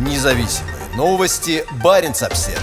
Независимые новости. Барин обсерва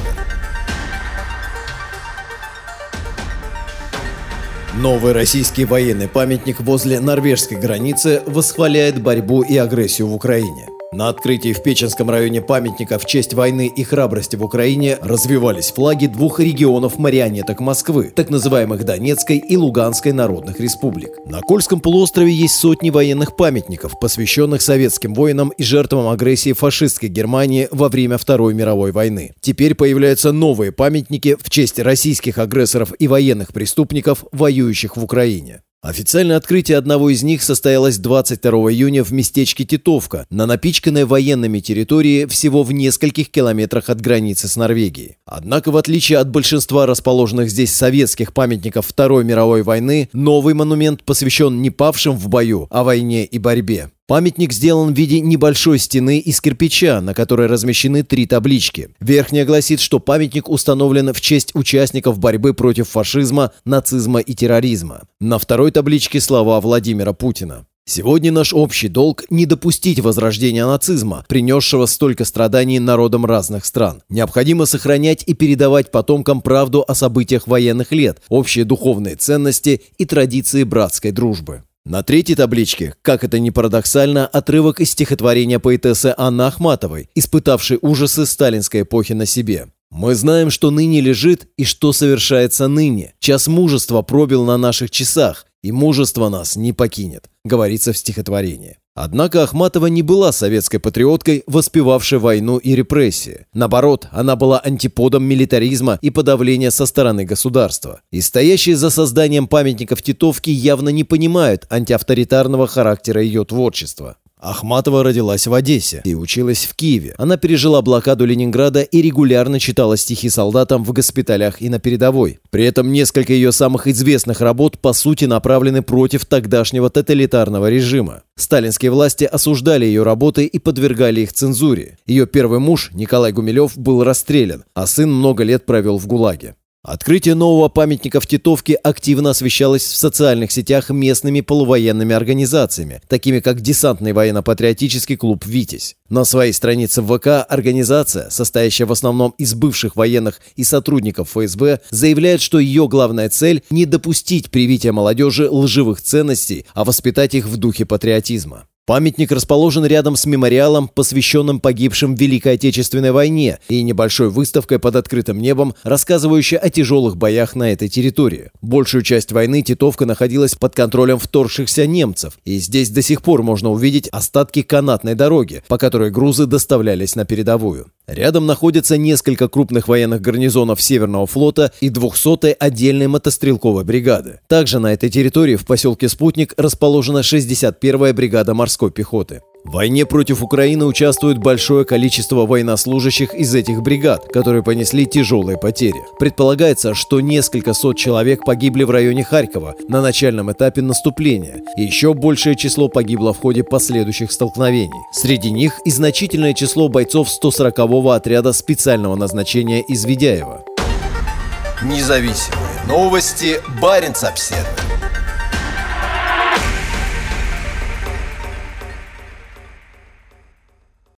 Новый российский военный памятник возле норвежской границы восхваляет борьбу и агрессию в Украине. На открытии в Печенском районе памятника в честь войны и храбрости в Украине развивались флаги двух регионов марионеток Москвы, так называемых Донецкой и Луганской народных республик. На Кольском полуострове есть сотни военных памятников, посвященных советским воинам и жертвам агрессии фашистской Германии во время Второй мировой войны. Теперь появляются новые памятники в честь российских агрессоров и военных преступников, воюющих в Украине. Официальное открытие одного из них состоялось 22 июня в местечке Титовка, на напичканной военными территории всего в нескольких километрах от границы с Норвегией. Однако, в отличие от большинства расположенных здесь советских памятников Второй мировой войны, новый монумент посвящен не павшим в бою, а войне и борьбе. Памятник сделан в виде небольшой стены из кирпича, на которой размещены три таблички. Верхняя гласит, что памятник установлен в честь участников борьбы против фашизма, нацизма и терроризма. На второй табличке слова Владимира Путина. Сегодня наш общий долг – не допустить возрождения нацизма, принесшего столько страданий народам разных стран. Необходимо сохранять и передавать потомкам правду о событиях военных лет, общие духовные ценности и традиции братской дружбы. На третьей табличке, как это ни парадоксально, отрывок из стихотворения поэтессы Анны Ахматовой, испытавшей ужасы сталинской эпохи на себе. «Мы знаем, что ныне лежит и что совершается ныне. Час мужества пробил на наших часах, и мужество нас не покинет», говорится в стихотворении. Однако Ахматова не была советской патриоткой, воспевавшей войну и репрессии. Наоборот, она была антиподом милитаризма и подавления со стороны государства. И стоящие за созданием памятников Титовки явно не понимают антиавторитарного характера ее творчества. Ахматова родилась в Одессе и училась в Киеве. Она пережила блокаду Ленинграда и регулярно читала стихи солдатам в госпиталях и на передовой. При этом несколько ее самых известных работ по сути направлены против тогдашнего тоталитарного режима. Сталинские власти осуждали ее работы и подвергали их цензуре. Ее первый муж, Николай Гумилев, был расстрелян, а сын много лет провел в ГУЛАГе. Открытие нового памятника в Титовке активно освещалось в социальных сетях местными полувоенными организациями, такими как Десантный военно-патриотический клуб «Витязь». На своей странице ВК организация, состоящая в основном из бывших военных и сотрудников ФСБ, заявляет, что ее главная цель – не допустить привития молодежи лживых ценностей, а воспитать их в духе патриотизма. Памятник расположен рядом с мемориалом, посвященным погибшим в Великой Отечественной войне, и небольшой выставкой под открытым небом, рассказывающей о тяжелых боях на этой территории. Большую часть войны Титовка находилась под контролем вторгшихся немцев, и здесь до сих пор можно увидеть остатки канатной дороги, по которой грузы доставлялись на передовую. Рядом находятся несколько крупных военных гарнизонов Северного флота и 200-й отдельной мотострелковой бригады. Также на этой территории в поселке Спутник расположена 61-я бригада морской пехоты. В войне против Украины участвует большое количество военнослужащих из этих бригад, которые понесли тяжелые потери. Предполагается, что несколько сот человек погибли в районе Харькова на начальном этапе наступления, и еще большее число погибло в ходе последующих столкновений. Среди них и значительное число бойцов 140-го отряда специального назначения из Ведяева. Независимые новости. Барин обседный.